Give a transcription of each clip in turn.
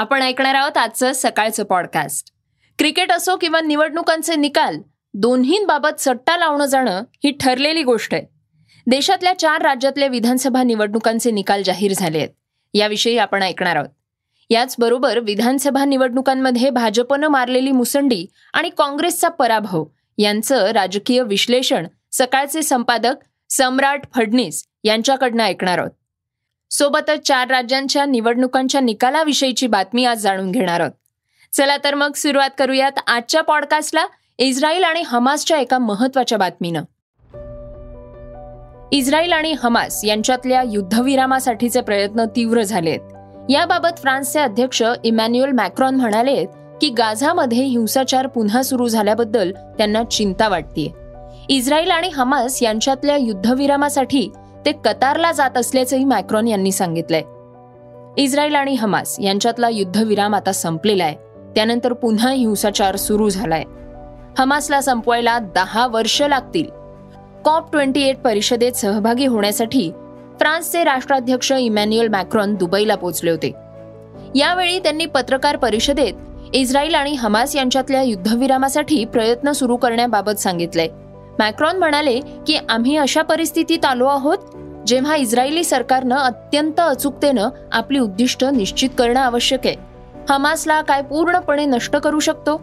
आपण ऐकणार आहोत आजचं सकाळचं पॉडकास्ट क्रिकेट असो किंवा निवडणुकांचे निकाल दोन्हींबाबत सट्टा लावणं जाणं ही ठरलेली गोष्ट आहे. देशातल्या चार राज्यातल्या विधानसभा निवडणुकांचे निकाल जाहीर झाले आहेत याविषयी आपण ऐकणार आहोत. याचबरोबर विधानसभा निवडणुकांमध्ये भाजपनं मारलेली मुसंडी आणि काँग्रेसचा पराभव यांचं राजकीय विश्लेषण सकाळचे संपादक सम्राट फडणीस यांच्याकडनं ऐकणार आहोत. सोबतच चार राज्यांच्या निवडणुकांच्या निकालाविषयीची बातमी आज जाणून घेणार आहोत. चला तर मग सुरुवात करूयात आजच्या पॉडकास्टला इस्रायल आणि हमासच्या एका महत्त्वाच्या बातमीनं. इस्रायल आणि हमास यांच्यातल्या युद्धविरामासाठीचे प्रयत्न तीव्र झालेत. याबाबत फ्रान्सचे अध्यक्ष इमॅन्युअल मॅक्रॉन म्हणाले की गाझामध्ये हिंसाचार पुन्हा सुरू झाल्याबद्दल त्यांना चिंता वाटतीये. इस्रायल आणि हमास यांच्यातल्या युद्धविरामासाठी ते कतारला जात असल्याचंही मॅक्रॉन यांनी सांगितलंय. इस्रायल आणि हमास यांच्यातला युद्धविराम आता संपलेला आहे. त्यानंतर पुन्हा हिंसाचार सुरू झालाय. हमासला संपवायला दहा वर्ष लागतील. कॉप ट्वेंटी एट परिषदेत सहभागी होण्यासाठी फ्रान्सचे राष्ट्राध्यक्ष इमॅन्युएल मॅक्रॉन दुबईला पोहोचले होते. यावेळी त्यांनी पत्रकार परिषदेत इस्रायल आणि हमास यांच्यातल्या युद्धविरामासाठी प्रयत्न सुरू करण्याबाबत सांगितलंय. मॅक्रॉन म्हणाले की आम्ही अशा परिस्थितीत आलो आहोत जेव्हा इस्रायली सरकारनं अत्यंत अचूकतेनं आपली उद्दिष्ट निश्चित करणं आवश्यक आहे. हमासला काय पूर्णपणे नष्ट करू शकतो?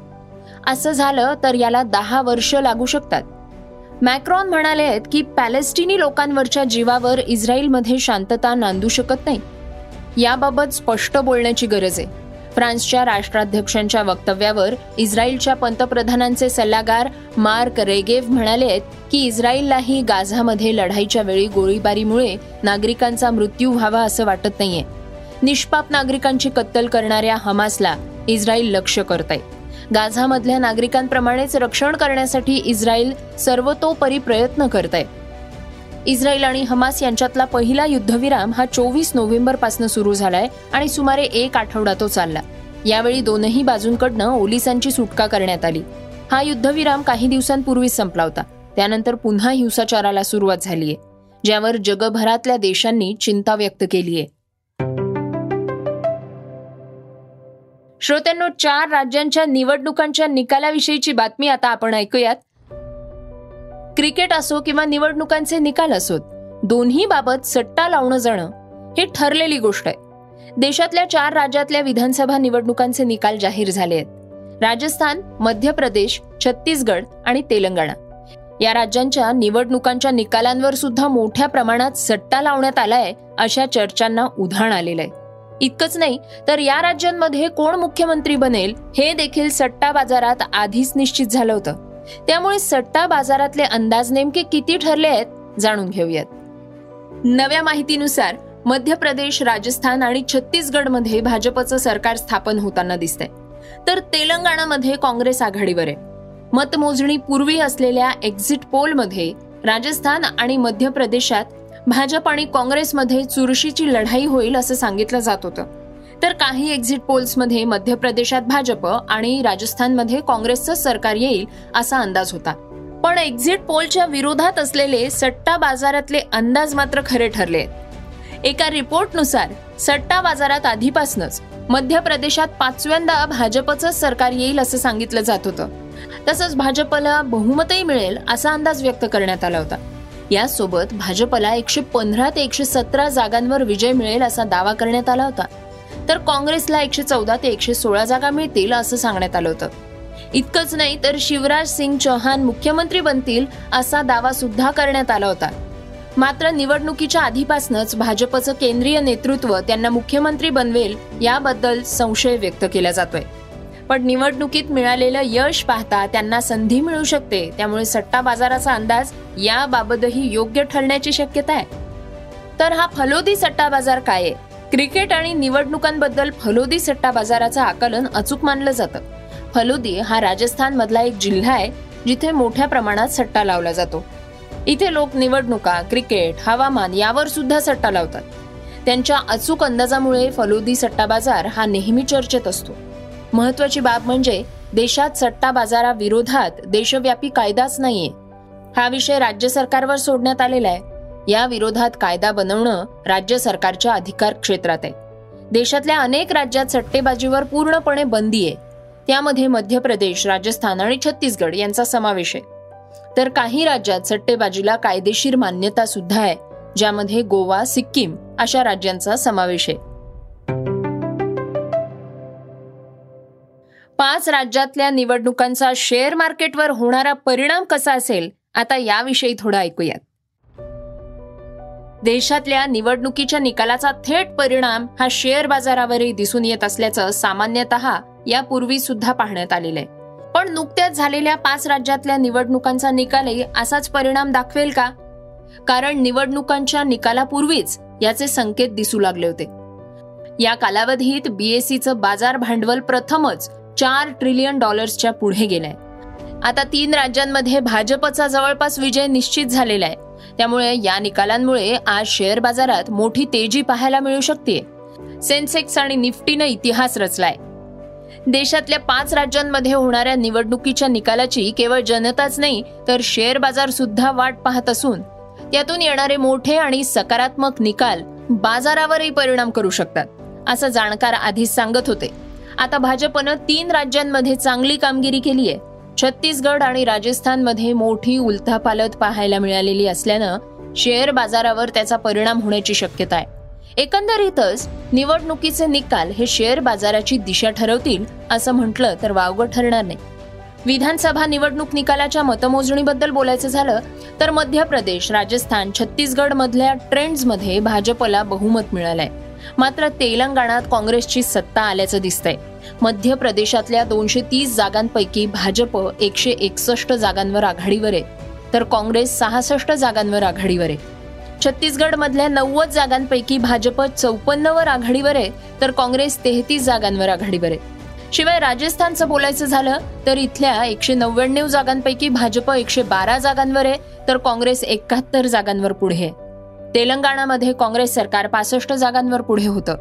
असं झालं तर याला दहा वर्ष लागू शकतात. मॅक्रॉन म्हणाले आहेत की पॅलेस्टिनी लोकांवरच्या जीवावर इस्रायलमध्ये शांतता नांदू शकत नाही. याबाबत स्पष्ट बोलण्याची गरज आहे. फ्रान्सच्या राष्ट्राध्यक्षांच्या वक्तव्यावर इस्रायलच्या पंतप्रधानांचे सल्लागार मार्क रेगेव म्हणाले आहेत की इस्रायललाही गाझामध्ये लढाईच्या वेळी गोळीबारीमुळे नागरिकांचा मृत्यू व्हावा असं वाटत नाहीये. निष्पाप नागरिकांची कत्तल करणाऱ्या हमासला इस्रायल लक्ष करत आहे गाझामधल्या नागरिकांप्रमाणेच रक्षण करण्यासाठी इस्रायल सर्वतोपरी प्रयत्न करत आहे इस्रायल आणि हमास यांच्यातला पहिला युद्धविराम हा चोवीस नोव्हेंबरपासून सुरू झालाय आणि सुमारे एक आठवडा तो चालला. यावेळी दोनही बाजूंकडनं ओलिसांची सुटका करण्यात आली. हा युद्धविराम काही दिवसांपूर्वीच संपला होता. त्यानंतर पुन्हा हिंसाचाराला सुरुवात झालीय ज्यावर जगभरातल्या देशांनी चिंता व्यक्त केलीय. श्रोत्यांनो चार राज्यांच्या निवडणुकांच्या निकालाविषयीची बातमी आता आपण ऐकूयात. क्रिकेट असो किंवा निवडणुकांचे निकाल असोत दोन्ही बाबत सट्टा लावणं जाणं ही ठरलेली गोष्ट आहे. देशातल्या चार राज्यातल्या विधानसभा निवडणुकांचे निकाल जाहीर झाले आहेत. राजस्थान मध्य प्रदेश छत्तीसगड आणि तेलंगणा. या राज्यांच्या निवडणुकांच्या निकालांवर सुद्धा मोठ्या प्रमाणात सट्टा लावण्यात आलाय अशा चर्चांना उधाण आलेलं आहे. इतकंच नाही तर या राज्यांमध्ये कोण मुख्यमंत्री बनेल हे देखील सट्टा बाजारात आधीच निश्चित झालं होतं. त्यामुळे सट्टा बाजारातले अंदाज नेमके किती ठरले आहेत जाणून घेऊयात. नव्या माहितीनुसार मध्य प्रदेश राजस्थान आणि छत्तीसगडमध्ये भाजपचं सरकार स्थापन होताना दिसतंय. तर तेलंगणामध्ये काँग्रेस आघाडीवर आहे. मतमोजणी पूर्वी असलेल्या एक्झिट पोलमध्ये राजस्थान आणि मध्य प्रदेशात भाजप आणि काँग्रेसमध्ये चुरशीची लढाई होईल असं सांगितलं जात होतं. तर काही एक्झिट पोल्समध्ये मध्य प्रदेशात भाजप आणि राजस्थानमध्ये काँग्रेसचं सरकार येईल असा अंदाज होता. पण एक्झिट पोलच्या विरोधात असलेले सट्टा बाजारातले अंदाज मात्र खरे ठरले. एका रिपोर्टनुसार सट्टा बाजारात आधीपासूनच मध्य प्रदेशात पाचव्यांदा भाजपचं सरकार येईल असं सांगितलं जात होतं. तसंच भाजपला बहुमतही मिळेल असा अंदाज व्यक्त करण्यात आला होता. यासोबत भाजपला एकशे पंधरा ते एकशे सतरा जागांवर विजय मिळेल असा दावा करण्यात आला होता. तर काँग्रेसला एकशे चौदा ते एकशे सोळा जागा मिळतील असं सांगण्यात आलं होतं. इतकंच नाही तर शिवराज सिंग चौहान मुख्यमंत्री बनतील असा दावा सुद्धा करण्यात आला होता. मात्र निवडणुकीच्या आधीपासूनच भाजपचं केंद्रीय नेतृत्व त्यांना मुख्यमंत्री बनवेल याबद्दल संशय व्यक्त केला जातोय. पण निवडणुकीत मिळालेलं यश पाहता त्यांना संधी मिळू शकते त्यामुळे सट्टा बाजाराचा अंदाज याबाबतही योग्य ठरण्याची शक्यता आहे. तर हा फलोदी सट्टा बाजार काय आहे? क्रिकेट आणि निवडणुकांबद्दल फलोदी सट्टा बाजाराचं आकलन अचूक मानलं जातं. फलोदी हा राजस्थान मधला एक जिल्हा आहे जिथे मोठ्या प्रमाणात सट्टा लावला जातो. इथे लोक निवडणुका क्रिकेट हवामान यावर सुद्धा सट्टा लावतात. त्यांच्या अचूक अंदाजामुळे फलोदी सट्टा बाजार हा नेहमी चर्चेत असतो. महत्वाची बाब म्हणजे देशात सट्टा बाजाराविरोधात देशव्यापी कायदाच नाहीये. हा विषय राज्य सरकारवर सोडण्यात आलेला आहे. या विरोधात कायदा बनवणं राज्य सरकारच्या अधिकार क्षेत्रात आहे. देशातल्या अनेक राज्यात सट्टेबाजीवर पूर्णपणे बंदी आहे. त्यामध्ये मध्य प्रदेश राजस्थान आणि छत्तीसगड यांचा समावेश आहे. तर काही राज्यात सट्टेबाजीला कायदेशीर मान्यता सुद्धा आहे ज्यामध्ये गोवा सिक्कीम अशा राज्यांचा समावेश आहे. पाच राज्यातल्या निवडणुकांचा शेअर मार्केटवर होणारा परिणाम कसा असेल आता याविषयी थोडं ऐकूयात. देशातल्या निवडणुकीच्या निकालाचा थेट परिणाम हा शेअर बाजारावरही दिसून येत असल्याचं सामान्यतः यापूर्वी सुद्धा पाहण्यात आलेलं आहे. पण नुकत्याच झालेल्या पाच राज्यातल्या निवडणुकांचा निकालही असाच परिणाम दाखवेल का? कारण निवडणुकांच्या निकालापूर्वीच याचे संकेत दिसू लागले होते. या कालावधीत बीएससीचं बाजार भांडवल प्रथमच चार ट्रिलियन डॉलर्सच्या पुढे गेलंय. आता तीन राज्यांमध्ये भाजपचा जवळपास विजय निश्चित झालेला आहे. त्यामुळे या निकालांमुळे आज शेअर बाजारात मोठी तेजी पाहायला मिळू शकते. सेन्सेक्स आणि निफ्टीनं इतिहास रचलाय. देशातल्या पाच राज्यांमध्ये होणाऱ्या निवडणुकीच्या निकालाची केवळ जनताच नाही तर शेअर बाजार सुद्धा वाट पाहत असून त्यातून येणारे मोठे आणि सकारात्मक निकाल बाजारावरही परिणाम करू शकतात असं जाणकार आधीच सांगत होते. आता भाजपनं तीन राज्यांमध्ये चांगली कामगिरी केली आहे छत्तीसगड आणि राजस्थानमध्ये मोठी उलथापालत पाहायला मिळालेली असल्यानं शेअर बाजारावर त्याचा परिणाम होण्याची शक्यता आहे. एकंदरीतच निवडणुकीचे निकाल हे शेअर बाजाराची दिशा ठरवतील असं म्हटलं तर वावगं ठरणार नाही. विधानसभा निवडणूक निकालाच्या मतमोजणीबद्दल बोलायचं झालं तर मध्य प्रदेश राजस्थान छत्तीसगड मधल्या ट्रेंड्समध्ये भाजपला बहुमत मिळालंय. मात्र तेलंगणात काँग्रेसची सत्ता आल्याचं दिसतंय. मध्य प्रदेशातल्या दोनशे तीस जागांपैकी भाजप एकशे एकसष्ट जागांवर आघाडीवर आहे तर काँग्रेस सहासष्ट जागांवर आघाडीवर आहे. छत्तीसगडमधल्या नव्वद जागांपैकी भाजप चौपन्नवर आघाडीवर आहे तर काँग्रेस तेहतीस जागांवर आघाडीवर आहे. शिवाय राजस्थानचं बोलायचं झालं तर इथल्या एकशे नव्याण्णव जागांपैकी भाजप एकशे बारा जागांवर आहे तर काँग्रेस एकाहत्तर जागांवर पुढे आहे. तेलंगणामध्ये काँग्रेस सरकार पासष्ट जागांवर पुढे होतं.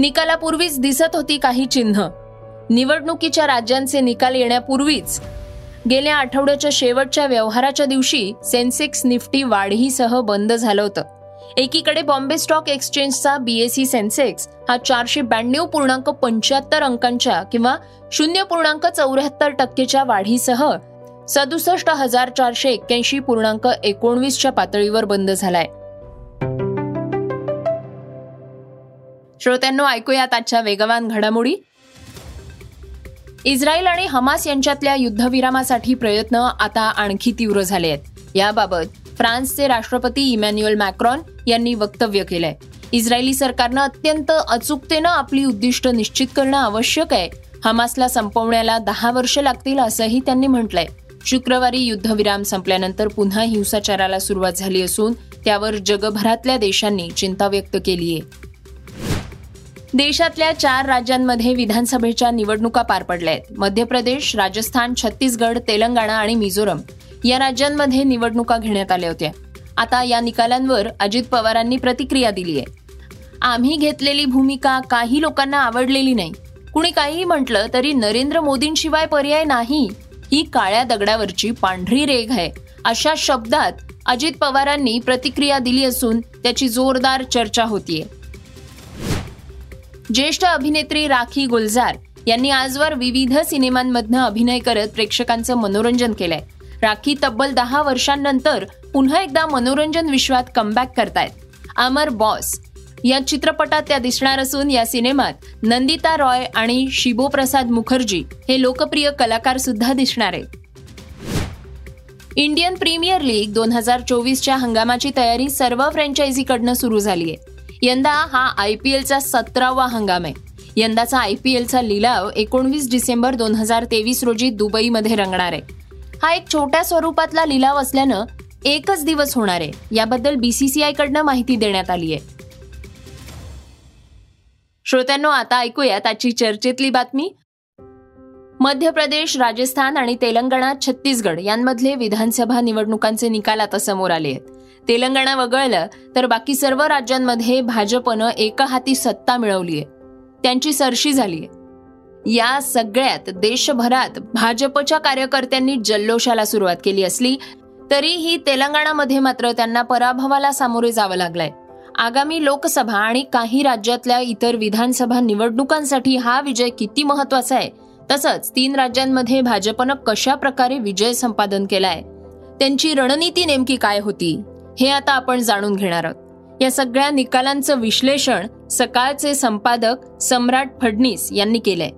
निकालापूर्वीच दिसत होती काही चिन्ह. निवडणुकीच्या राज्यांचे निकाल येण्यापूर्वीच गेल्या आठवड्याच्या शेवटच्या व्यवहाराच्या दिवशी सेन्सेक्स निफ्टी वाढीसह बंद झालं होतं. एकीकडे बॉम्बे स्टॉक एक्सचेंजचा बीएसई सेन्सेक्स हा चारशे ब्याण्णव पूर्णांक पंच्याहत्तर अंकांच्या किंवा शून्य पूर्णांक चौऱ्याहत्तर टक्केच्या वाढीसह सदुसष्ट हजार चारशे एक्क्याऐंशी पूर्णांक एकोणवीसच्या पातळीवर बंद झालाय. श्रोत्यांनो ऐकूयात आजच्या वेगवान घडामोडी. इस्रायल आणि हमास यांच्यातल्या युद्धविरामासाठी प्रयत्न आता आणखी तीव्र झाले आहेत याबाबत फ्रान्सचे राष्ट्रपती इमॅन्युएल मॅक्रॉन यांनी वक्तव्य केलंय. इस्रायली सरकारनं अत्यंत अचूकतेनं आपली उद्दिष्ट निश्चित करणं आवश्यक आहे. हमासला संपवण्याला दहा वर्ष लागतील असंही त्यांनी म्हटलंय. शुक्रवारी युद्धविराम संपल्यानंतर पुन्हा हिंसाचाराला सुरुवात झाली असून त्यावर जगभरातल्या देशांनी चिंता व्यक्त केली आहे देशातल्या चार राज्यांमध्ये विधानसभेच्या निवडणुका पार पडल्या आहेत मध्य प्रदेश राजस्थान छत्तीसगड तेलंगणा आणि मिझोरम या राज्यांमध्ये निवडणुका घेण्यात आल्या होत्या. आता या निकालांवर अजित पवारांनी प्रतिक्रिया दिली आहे. आम्ही घेतलेली भूमिका काही लोकांना आवडलेली नाही. कुणी काहीही म्हटलं तरी नरेंद्र मोदींशिवाय पर्याय नाही. ही काळ्या दगडावरची पांढरी रेघ आहे अशा शब्दात अजित पवारांनी प्रतिक्रिया दिली असून त्याची जोरदार चर्चा होतीये. ज्येष्ठ अभिनेत्री राखी गुलजार यांनी आजवर विविध सिनेमांमधनं अभिनय करत प्रेक्षकांचं मनोरंजन केलंय. राखी तब्बल दहा वर्षांनंतर पुन्हा एकदा मनोरंजन विश्वात कमबॅक करतायत. अमर बॉस या चित्रपटात त्या दिसणार असून या सिनेमात नंदिता रॉय आणि शिबो प्रसाद मुखर्जी हे लोकप्रिय कलाकार सुद्धा दिसणार आहेत. इंडियन प्रीमियर लीग दोन हजार चोवीसच्या हंगामाची तयारी सर्व फ्रँचायझीकडनं सुरू झाली आहे यंदा हा आय पी एलचा सतरावा हंगाम आहे. यंदाचा आय पी एलचा लिलाव एकोणवीस डिसेंबर दोन हजार तेवीस रोजी दुबईमध्ये रंगणार आहे. हा एक छोट्या स्वरूपातला लिलाव असल्यानं एकच दिवस होणार आहे. याबद्दल बीसीसीआय कडनं माहिती देण्यात आली आहे. श्रोत्यांनो आता ऐकूया त्याची चर्चेतली बातमी. मध्य प्रदेश राजस्थान आणि तेलंगणा छत्तीसगड यांमधले विधानसभा निवडणुकांचे निकाल आता समोर आले आहेत. तेलंगणा वगळलं तर बाकी सर्व राज्यांमध्ये भाजपनं एका हाती सत्ता मिळवली आहे त्यांची सरशी झाली आहे या सगळ्यात देशभरात भाजपच्या कार्यकर्त्यांनी जल्लोषाला सुरुवात केली असली तरीही तेलंगणामध्ये मात्र त्यांना पराभवाला सामोरे जावं लागलंय. आगामी लोकसभा आणि काही राज्यातल्या इतर विधानसभा निवडणुकांसाठी हा विजय किती महत्त्वाचा आहे तसंच तीन राज्यांमध्ये भाजपनं कशा प्रकारे विजय संपादन केलाय त्यांची रणनीती नेमकी काय होती? हे आता आपण जाणून घेणार आहोत. या सगळ्या निकालांचं विश्लेषण सकाळचे संपादक सम्राट फडणीस यांनी केलंय.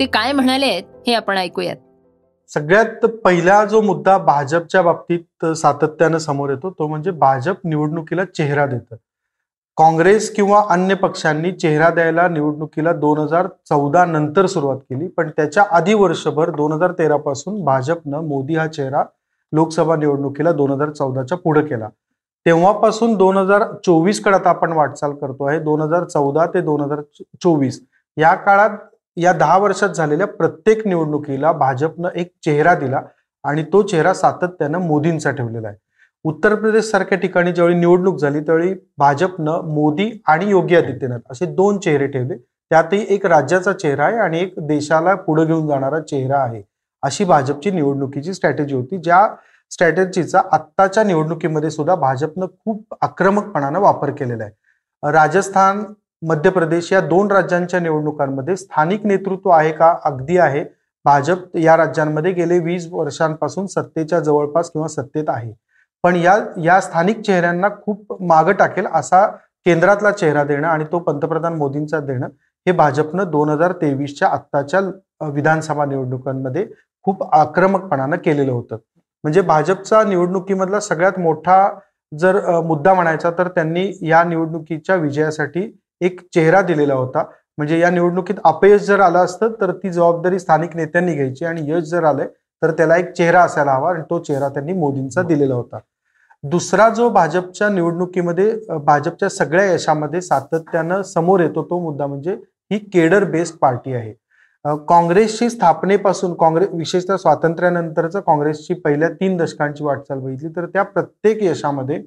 ते काय म्हणाले आहेत हे आपण ऐकूयात. सगळ्यात पहिला जो मुद्दा भाजपच्या बाबतीत सातत्यानं समोर येतो तो म्हणजे भाजप निवडणुकीला चेहरा देतं. काँग्रेस किंवा अन्य पक्षांनी चेहरा द्यायला निवडणुकीला दोन हजार चौदा नंतर सुरुवात केली पण त्याच्या आधी वर्षभर दोन हजार तेरा पासून भाजपनं मोदी हा चेहरा लोकसभा निवडणुकीला दोन हजार चौदाच्या पुढे केला. तेव्हापासून दोन हजार चोवीसकडे आता आपण वाटचाल करतो आहे. दोन हजार चौदा ते दोन हजार चोवीस या काळात या दहा वर्षात झालेल्या प्रत्येक निवडणुकीला भाजपनं एक चेहरा दिला आणि तो चेहरा सातत्यानं मोदींचा ठेवलेला आहे. उत्तर प्रदेश सारख्या ठिकाणी ज्यावेळी निवडणूक झाली त्यावेळी भाजपनं मोदी आणि योगी आदित्यनाथ असे दोन चेहरे ठेवले. त्यातही एक राज्याचा चेहरा आहे आणि एक देशाला पुढे घेऊन जाणारा चेहरा आहे. अशी भाजपची निवडणुकीची स्ट्रॅटेजी होती ज्या स्ट्रॅटर्जीचा आत्ताच्या निवडणुकीमध्ये सुद्धा भाजपनं खूप आक्रमकपणानं वापर केलेला आहे. राजस्थान मध्य प्रदेश या दोन राज्यांच्या निवडणुकांमध्ये स्थानिक नेतृत्व आहे का? अगदी आहे. भाजप या राज्यांमध्ये गेले वीस वर्षांपासून सत्तेच्या जवळपास किंवा सत्तेत आहे. पण या या स्थानिक चेहऱ्यांना खूप मागं टाकेल असा केंद्रातला चेहरा देणं आणि तो पंतप्रधान मोदींचा देणं हे भाजपनं दोन हजार तेवीसच्या आत्ताच्या विधानसभा निवडणुकांमध्ये खूप आक्रमकपणानं केलेलं होतं. म्हणजे भाजपचा निवडणुकीमधला सगळ्यात मोठा जर मुद्दा म्हणायचा तर त्यांनी या निवडणुकीच्या विजयासाठी एक चेहरा दिलेला होता. म्हणजे या निवडणुकीत अपयश जर आलं असतं तर ती जबाबदारी स्थानिक नेत्यांनी घ्यायची आणि यश जर आलंय तर त्याला एक चेहरा असायला हवा आणि तो चेहरा त्यांनी मोदींचा दिलेला होता. दुसरा जो भाजपच्या निवडणुकीमध्ये भाजपच्या सगळ्या यशामध्ये सातत्यानं समोर येतो तो मुद्दा म्हणजे ही केडर बेस्ड पार्टी आहे. काँग्रेसची स्थापनेपासून काँग्रेस विशेषतः स्वातंत्र्यानंतरचं काँग्रेसची पहिल्या तीन दशकांची वाटचाल बघितली तर त्या प्रत्येक यशामध्ये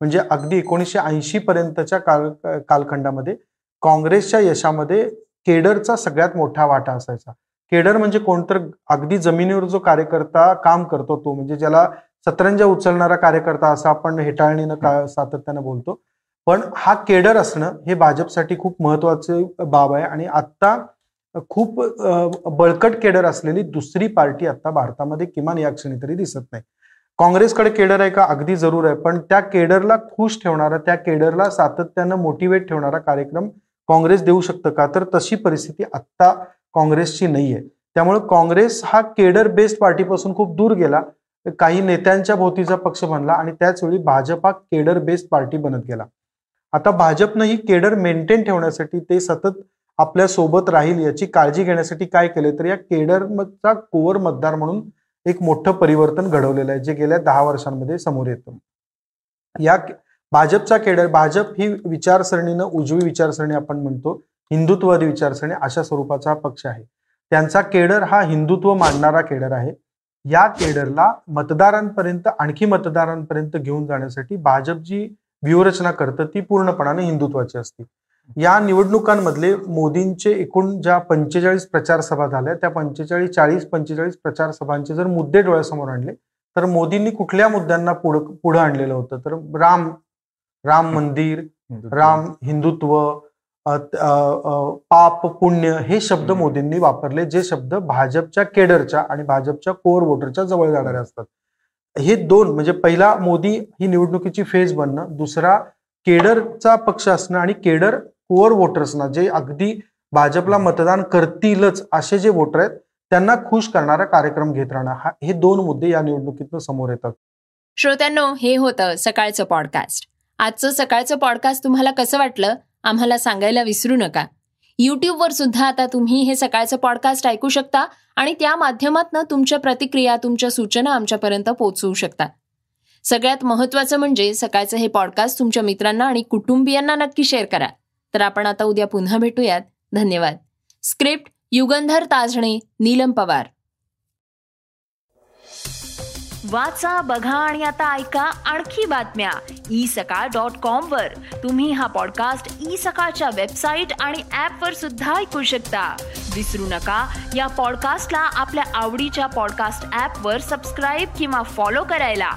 म्हणजे अगदी एकोणीसशे ऐंशी पर्यंतच्या काल कालखंडामध्ये काँग्रेसच्या यशामध्ये केडरचा सगळ्यात मोठा वाटा असायचा. केडर म्हणजे कोणतर अगदी जमिनीवर जो कार्यकर्ता काम करतो तो म्हणजे ज्याला सतरंजा उचलणारा कार्यकर्ता असा आपण हेटाळणीनं का सातत्यानं बोलतो. पण हा केडर असणं हे भाजपसाठी खूप महत्त्वाचे बाब आहे. आणि आत्ता खूप बळकट केडर असलेली दुसरी पार्टी आता भारतामध्ये किमान या क्षणी तरी दिसत नाही. काँग्रेसकडे केडर आहे का? अगदी जरूर आहे. पण त्या केडरला खुश ठेवणारा त्या केडरला सातत्यानं मोटिवेट ठेवणारा कार्यक्रम काँग्रेस देऊ शकतं का? तर तशी परिस्थिती आत्ता काँग्रेसची नाही आहे त्यामुळे काँग्रेस हा केडर बेस्ड पार्टीपासून खूप दूर गेला. काही नेत्यांच्या भोवतीचा पक्ष बनला आणि त्याच वेळी भाजप हा केडर बेस्ड पार्टी बनत गेला. आता भाजपनं ही केडर मेंटेन ठेवण्यासाठी ते सतत आपल्यासोबत राहील याची काळजी घेण्यासाठी काय केले तर या केडरचा कोवर मतदार म्हणून एक मोठं परिवर्तन घडवलेलं आहे जे गेल्या दहा वर्षांमध्ये समोर येतं. या भाजपचा केडर भाजप ही विचारसरणीनं उजवी विचारसरणी आपण म्हणतो हिंदुत्ववादी विचारसरणी अशा स्वरूपाचा पक्ष आहे. त्यांचा केडर हा हिंदुत्व मांडणारा केडर आहे. या केडरला मतदारांपर्यंत आणखी मतदारांपर्यंत घेऊन जाण्यासाठी भाजप जी व्यूहरचना करतं ती पूर्णपणाने हिंदुत्वाची असते. या निवडणुकांमधले मोदींचे एकूण ज्या पंचेचाळीस प्रचार सभा झाल्या त्या पंचेचाळीस चाळीस पंचेचाळीस प्रचार सभांचे जर मुद्दे डोळ्यासमोर आणले तर मोदींनी कुठल्या मुद्द्यांना पुढं पुढं आणलेलं होतं? तर राम राम मंदिर राम हिंदुत्व पाप पुण्य हे शब्द मोदींनी वापरले जे शब्द भाजपच्या केडरच्या आणि भाजपच्या कोर वोटरच्या जवळ जाणारे असतात. हे दोन म्हणजे पहिला मोदी ही निवडणुकीची फेज बनणं दुसरा केडरचा पक्ष असणं आणि केडर पुअर वोटर्सना जे अगदी भाजपला मतदान करतीलच असे जे वोटर आहेत त्यांना खुश करणारा कार्यक्रम घेत राहणार. हा हे दोन मुद्दे या निवडणुकीतून समोर येतात. श्रोत्यांनो हे होतं सकाळचं पॉडकास्ट आजचं सकाळचं पॉडकास्ट तुम्हाला कसं वाटलं? आम्हाला सांगायला विसरू नका. यूट्यूबवर सुद्धा आता तुम्ही हे सकाळचं पॉडकास्ट ऐकू शकता आणि त्या माध्यमातनं तुमच्या प्रतिक्रिया तुमच्या सूचना आमच्यापर्यंत पोहोचवू शकता. सगळ्यात महत्वाचं म्हणजे सकाळचं हे पॉडकास्ट तुमच्या मित्रांना आणि कुटुंबियांना नक्की शेअर करा. तर आपण आता उद्या पुन्हा भेटूयात. धन्यवाद. स्क्रिप्ट युगंधर ताजणे नीलम पवार. वाचा बघा आणि आता ऐका आणखी बातम्या. ई सकाळ डॉट कॉम वर. तुम्ही हा पॉडकास्ट ई सकाळच्या वेबसाईट आणि ऍप वर सुद्धा ऐकू शकता. विसरू नका या पॉडकास्टला आपल्या आवडीच्या पॉडकास्ट ऍप वर सबस्क्राईब किंवा फॉलो करायला.